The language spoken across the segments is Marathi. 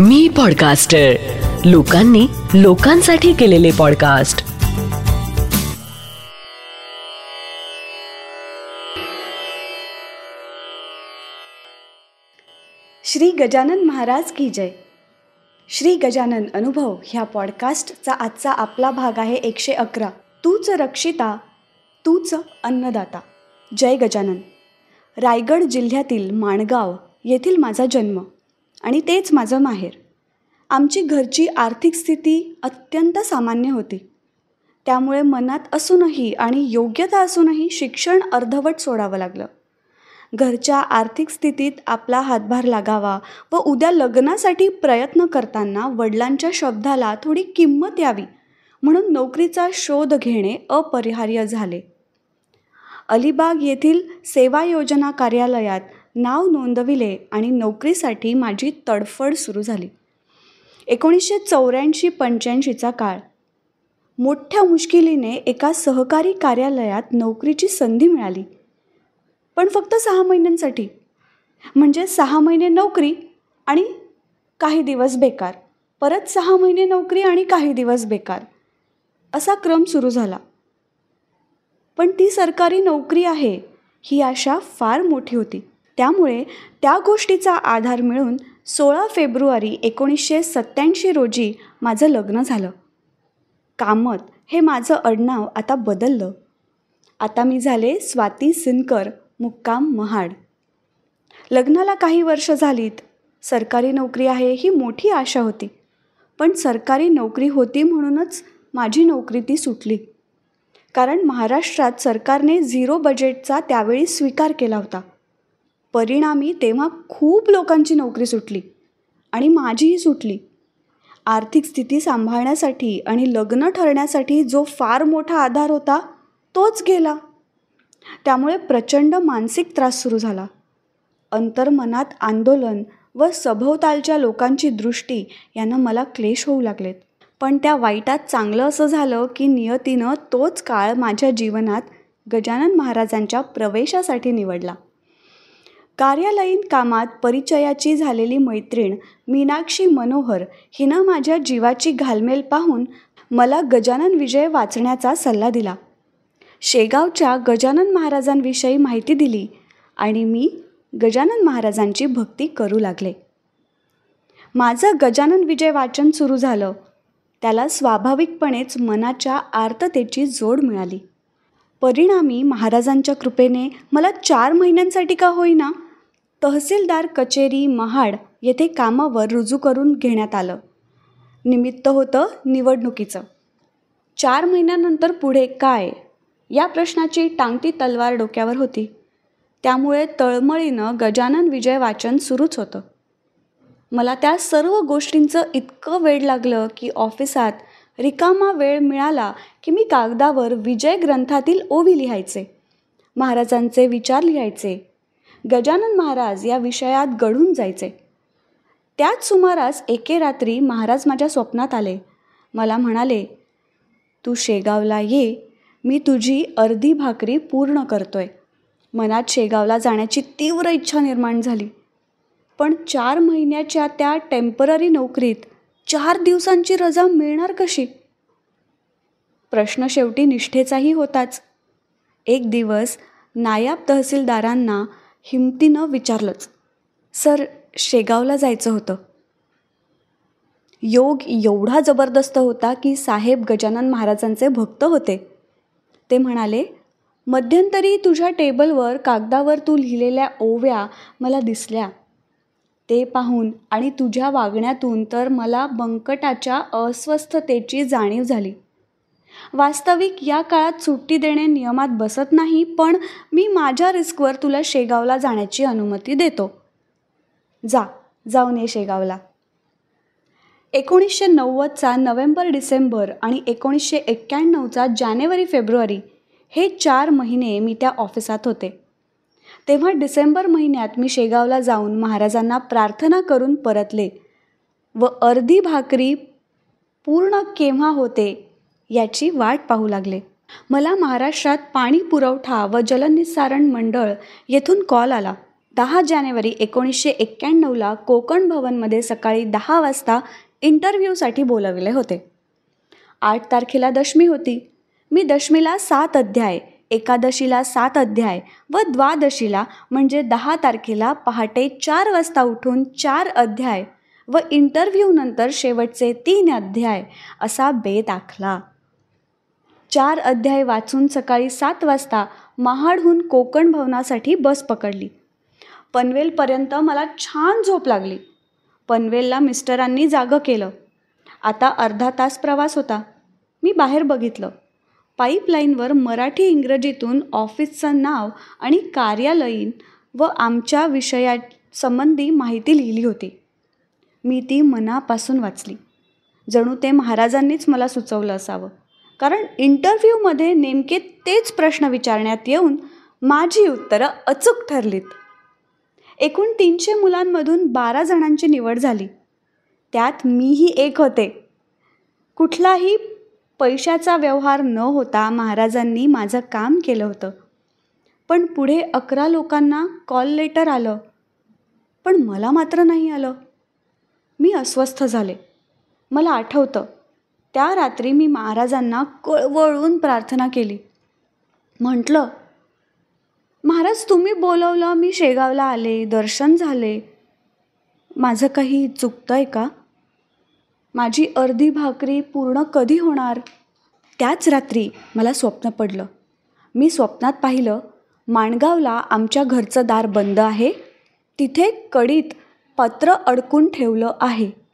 मी पॉडकास्टर लोकांनी लोकांसाठी केलेले पॉडकास्ट श्री गजानन महाराज की जय. श्री गजानन अनुभव ह्या पॉडकास्टचा आजचा आपला भाग आहे एकशे अकरा. तूच रक्षिता तूच अन्नदाता. जय गजानन. रायगड जिल्ह्यातील माणगाव येथील माझा जन्म. आणि तेच माझं माहेर. आमची घरची आर्थिक स्थिती अत्यंत सामान्य होती. त्यामुळे मनात असूनही आणि योग्यता असूनही शिक्षण अर्धवट सोडावं लागलं. घरच्या आर्थिक स्थितीत आपला हातभार लागावा व उद्या लग्नासाठी प्रयत्न करताना वडिलांच्या शब्दाला थोडी किंमत यावी म्हणून नोकरीचा शोध घेणे अपरिहार्य झाले. अलिबाग येथील सेवा योजना कार्यालयात नाव नोंदविले आणि नोकरीसाठी माझी तडफड सुरू झाली. एकोणीसशे चौऱ्याऐंशी पंच्याऐंशीचा काळ. मोठ्या मुश्किलीने एका सहकारी कार्यालयात नोकरीची संधी मिळाली. पण फक्त सहा महिन्यांसाठी. म्हणजे सहा महिने नोकरी आणि काही दिवस बेकार. परत सहा महिने नोकरी आणि काही दिवस बेकार. असा क्रम सुरू झाला. पण ती सरकारी नोकरी आहे ही आशा फार मोठी होती. त्यामुळे त्या गोष्टीचा आधार मिळून सोळा फेब्रुवारी एकोणीसशे सत्त्याऐंशी रोजी माझं लग्न झालं. कामत हे माझं आडनाव आता बदललं. आता मी झाले स्वाती सिनकर मुक्काम महाड. लग्नाला काही वर्ष झालीत. सरकारी नोकरी आहे ही मोठी आशा होती. पण सरकारी नोकरी होती म्हणूनच माझी नोकरी ती सुटली. कारण महाराष्ट्रात सरकारने झिरो बजेटचा त्यावेळी स्वीकार केला होता. परिणामी तेव्हा खूप लोकांची नोकरी सुटली आणि माझीही सुटली. आर्थिक स्थिती सांभाळण्यासाठी आणि लग्न ठरण्यासाठी जो फार मोठा आधार होता तोच गेला. त्यामुळे प्रचंड मानसिक त्रास सुरू झाला. अंतर्मनात आंदोलन व सभोवतालच्या लोकांची दृष्टी यांना मला क्लेश होऊ लागलेत. पण त्या वाईटात चांगलं असं झालं की नियतीनं तोच काळ माझ्या जीवनात गजानन महाराजांच्या प्रवेशासाठी निवडला. कार्यालयीन कामात परिचयाची झालेली मैत्रीण मीनाक्षी मनोहर हिनं माझ्या जीवाची घालमेल पाहून मला गजानन विजय वाचण्याचा सल्ला दिला. शेगावच्या गजानन महाराजांविषयी माहिती दिली आणि मी गजानन महाराजांची भक्ती करू लागले. माझं गजानन विजय वाचन सुरू झालं. त्याला स्वाभाविकपणेच मनाच्या आर्ततेची जोड मिळाली. परिणामी महाराजांच्या कृपेने मला चार महिन्यांसाठी का होईना तहसीलदार कचेरी महाड येथे कामावर रुजू करून घेण्यात आलं. निमित्त होतं निवडणुकीचं. चार महिन्यानंतर पुढे काय? या प्रश्नाची टांगती तलवार डोक्यावर होती. त्यामुळे तळमळीनं गजानन विजय वाचन सुरूच होतं. मला त्या सर्व गोष्टींचं इतकं वेळ लागलं की ऑफिसात रिकामा वेळ मिळाला की मी कागदावर विजय ग्रंथातील ओवी लिहायचे. महाराजांचे विचार लिहायचे. गजानन महाराज या विषयात गढून जायचे. त्याच सुमारास एके रात्री महाराज माझ्या स्वप्नात आले. मला म्हणाले तू शेगावला ये मी तुझी अर्धी भाकरी पूर्ण करतोय. मनात शेगावला जाण्याची तीव्र इच्छा निर्माण झाली. पण चार महिन्याच्या त्या टेंपररी नोकरीत चार दिवसांची रजा मिळणार कशी? प्रश्न शेवटी निष्ठेचाही होताच. एक दिवस नायाब तहसीलदारांना हिमतीनं विचारलंच. सर शेगावला जायचं होतं. योग एवढा जबरदस्त होता की साहेब गजानन महाराजांचे भक्त होते. ते म्हणाले मध्यंतरी तुझ्या टेबलवर कागदावर तू लिहिलेल्या ओव्या मला दिसल्या. ते पाहून आणि तुझ्या वागण्यातून तर मला बंकटाच्या अस्वस्थतेची जाणीव झाली. वास्तविक या काळात सुट्टी देणे नियमात बसत नाही पण मी माझ्या रिस्कवर तुला शेगावला जाण्याची अनुमती देतो. जा जाऊन ये शेगावला. एकोणीसशे नव्वदचा नोव्हेंबर डिसेंबर आणि एकोणीसशे एक्क्याण्णवचा जानेवारी फेब्रुवारी हे चार महिने मी त्या ऑफिसात होते. तेव्हा डिसेंबर महिन्यात मी शेगावला जाऊन महाराजांना प्रार्थना करून परतले व अर्धी भाकरी पूर्ण केव्हा होते याची वाट पाहू लागले. मला महाराष्ट्रात पाणी पुरवठा व जलनिस्सारण मंडळ येथून कॉल आला. दहा जानेवारी एकोणीसशे एक्क्याण्णवला कोकण भवनमध्ये सकाळी दहा वाजता इंटरव्ह्यूसाठी बोलावले होते. आठ तारखेला दशमी होती. मी दशमीला सात अध्याय एकादशीला सात अध्याय व द्वादशीला म्हणजे दहा तारखेला पहाटे चार वाजता उठून चार अध्याय व इंटरव्ह्यूनंतर शेवटचे तीन अध्याय असा बेत आखला. चार अध्याय वाचून सकाळी सात वाजता महाडहून कोकण भवनासाठी बस पकडली. पनवेलपर्यंत मला छान झोप लागली. पनवेलला मिस्टरांनी जागं केलं. आता अर्धा तास प्रवास होता. मी बाहेर बघितलं. पाईपलाईनवर मराठी इंग्रजीतून ऑफिसचं नाव आणि कार्यालयीन व आमच्या विषयासंबंधी माहिती लिहिली होती. मी ती मनापासून वाचली. जणू ते महाराजांनीच मला सुचवलं असावं. कारण इंटरव्ह्यूमध्ये नेमके तेच प्रश्न विचारण्यात येऊन माझी उत्तरं अचूक ठरलीत. एकूण तीनशे मुलांमधून बारा जणांची निवड झाली. त्यात मीही एक होते. कुठलाही पैशाचा व्यवहार न होता महाराजांनी माझं काम केलं होतं. पण पुढे अकरा लोकांना कॉल लेटर आलं. पण मला मात्र नाही आलं. मी अस्वस्थ झाले. मला आठवतं. त्या रात्री मी महाराजांना कळवळून प्रार्थना केली. म्हटलं महाराज तुम्ही बोलवलं मी शेगावला आले दर्शन झाले. माझं काही चुकतं आहे का? माझी अर्धी भाकरी पूर्ण कधी होणार? त्याच रात्री मला स्वप्न पडलं. मी स्वप्नात पाहिलं माणगावला आमच्या घरचं दार बंद आहे. तिथे कडीत पत्र अडकून ठेवलं आहे.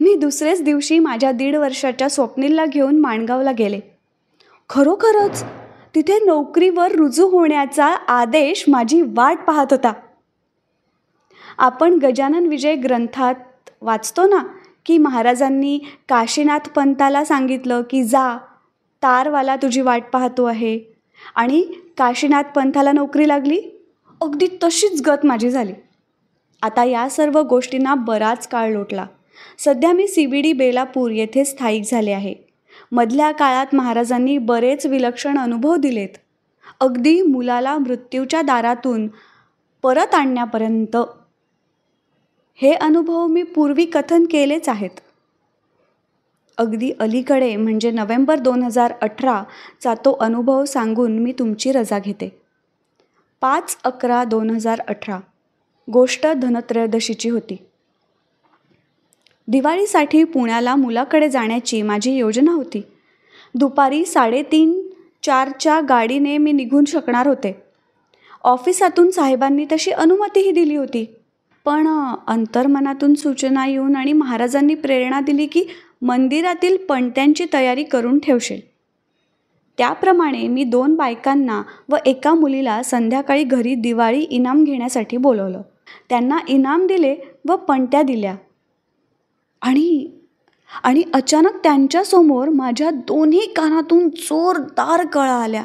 मी दुसरेच दिवशी माझ्या दीड वर्षाच्या स्वप्नीलला घेऊन माणगावला गेले. खरोखरच तिथे नोकरीवर रुजू होण्याचा आदेश माझी वाट पाहत होता. आपण गजानन विजय ग्रंथात वाचतो ना की महाराजांनी काशीनाथ पंताला सांगितलं की जा तारवाला तुझी वाट पाहतो आहे. आणि काशीनाथ पंथाला नोकरी लागली? अगदी तशीच गत माझी झाली. आता या सर्व गोष्टींना बराच काळ लोटला. सध्या मी सी बी डी बेलापूर येथे स्थायिक झाले आहे. मधल्या काळात महाराजांनी बरेच विलक्षण अनुभव दिलेत. अगदी मुलाला मृत्यूच्या दारातून परत आणण्यापर्यंत. हे अनुभव मी पूर्वी कथन केलेच आहेत. अगदी अलीकडे म्हणजे नोव्हेंबर दोन हजार अठराचा तो अनुभव सांगून मी तुमची रजा घेते. पाच अकरा दोन हजार अठरा. गोष्ट धनत्रयोदशीची होती. दिवाळीसाठी पुण्याला मुलाकडे जाण्याची माझी योजना होती. दुपारी साडेतीन चारच्या गाडीने मी निघून शकणार होते. ऑफिसातून साहेबांनी तशी अनुमतीही दिली होती. पण अंतर्मनातून सूचना येऊन आणि महाराजांनी प्रेरणा दिली की मंदिरातील पणत्यांची तयारी करून ठेवशील. त्याप्रमाणे मी दोन बायकांना व एका मुलीला संध्याकाळी घरी दिवाळी इनाम घेण्यासाठी बोलवलं. त्यांना इनाम दिले व पणत्या दिल्या. आणि आणि अचानक त्यांच्यासमोर माझ्या दोन्ही कानातून जोरदार कळा आल्या.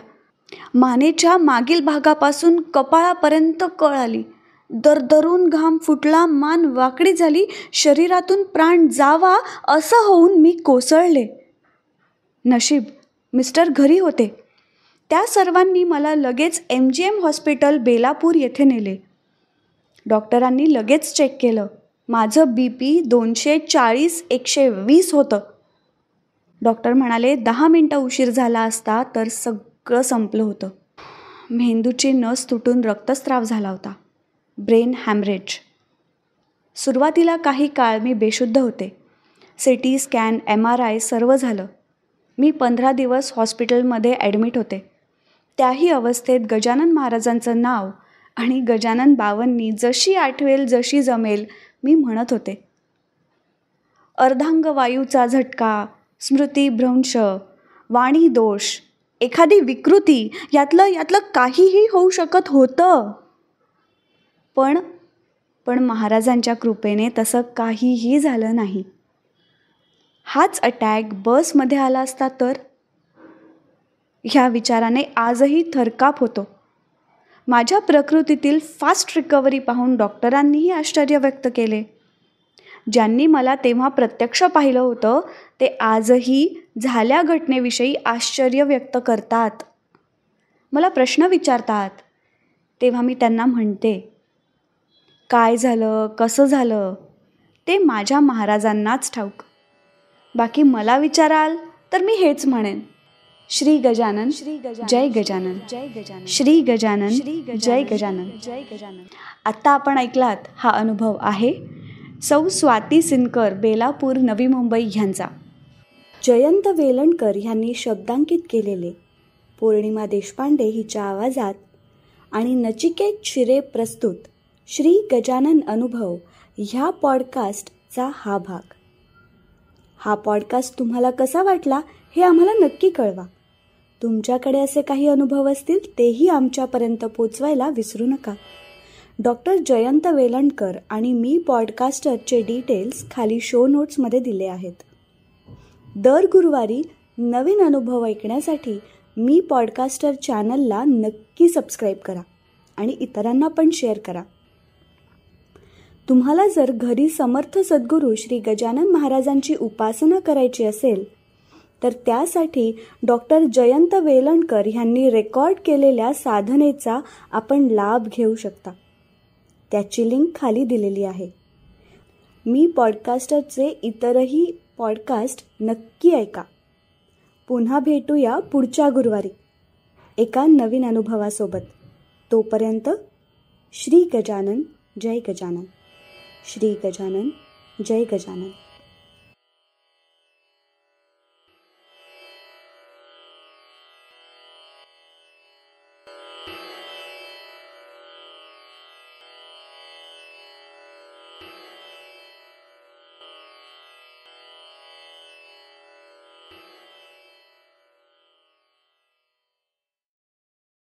मानेच्या मागील भागापासून कपाळापर्यंत कळ आली. दरदरून घाम फुटला मान वाकडी झाली शरीरातून प्राण जावा असं होऊन मी कोसळले. नशीब मिस्टर घरी होते. त्या सर्वांनी मला लगेच M G M hospital Belapur येथे नेले. डॉक्टरांनी लगेच चेक केलं. माझं बी पी दोनशे चाळीस एकशे वीस होतं. डॉक्टर म्हणाले दहा मिनटं उशीर झाला असता तर सगळं संपलं होतं. मेंदूची नस तुटून रक्तस्राव झाला होता. Brain hemorrhage. सुरुवातीला काही काळ मी बेशुद्ध होते. C T scan M R I सर्व झालं. मी पंधरा दिवस हॉस्पिटलमध्ये ॲडमिट होते. त्याही अवस्थेत गजानन महाराजांचं नाव आणि गजानन बावंनी जशी आठवेल जशी जमेल मी म्हणत होते. अर्धांग वायूचा झटका स्मृतीभ्रंश वाणी दोष एखादी विकृती यातलं यातलं काहीही होऊ शकत होतं. पण पण महाराजांच्या कृपेने तसं काहीही झालं नाही. हाच अटॅक बसमध्ये आला असता तर? ह्या विचाराने आजही थरकाप होतो. माझ्या प्रकृतीतील फास्ट रिकव्हरी पाहून डॉक्टरांनीही आश्चर्य व्यक्त केले. ज्यांनी मला तेव्हा प्रत्यक्ष पाहिलं होतं ते आजही झाल्या घटनेविषयी आश्चर्य व्यक्त करतात. मला प्रश्न विचारतात. तेव्हा मी त्यांना म्हणते काय झालं? कसं झालं? ते माझ्या महाराजांनाच ठाऊक. बाकी मला विचाराल तर मी हेच म्हणेन. श्री गजानन श्री गजानन जय गजानन जय गजानन श्री गजानन श्री जय गजानन. जय गजानन. आत्ता आपण ऐकलात हा अनुभव आहे सौ स्वाती सिनकर बेलापूर नवी मुंबई ह्यांचा. जयंत वेलणकर ह्यांनी शब्दांकित केलेले. पौर्णिमा देशपांडे हिच्या आवाजात आणि नचिकेत शिरे प्रस्तुत श्री गजानन अनुभव ह्या पॉडकास्टचा हा भाग. हा पॉडकास्ट तुम्हाला कसा वाटला हे आम्हाला नक्की कळवा. तुमच्याकडे असे काही अनुभव असतील तेही आमच्यापर्यंत पोचवायला विसरू नका. डॉक्टर जयंत वेलणकर आणि मी पॉडकास्टरचे डिटेल्स खाली शो नोट्समध्ये दिले आहेत. दर गुरुवारी नवीन अनुभव ऐकण्यासाठी मी पॉडकास्टर चॅनलला नक्की सबस्क्राईब करा आणि इतरांना पण शेअर करा. तुम्हाला जर घरी समर्थ सद्गुरू श्री गजानन महाराजांची उपासना करायची असेल तर त्यासाठी डॉक्टर जयंत वेलणकर यांनी रेकॉर्ड केलेल्या साधनेचा आपण लाभ घेऊ शकता. त्याची लिंक खाली दिलेली आहे. मी पॉडकास्टरचे इतरही पॉडकास्ट नक्की ऐका. पुन्हा भेटूया पुढच्या गुरुवारी एका नवीन अनुभवासोबत. तोपर्यंत श्री गजानन जय गजानन. श्री गजानन जय गजानन.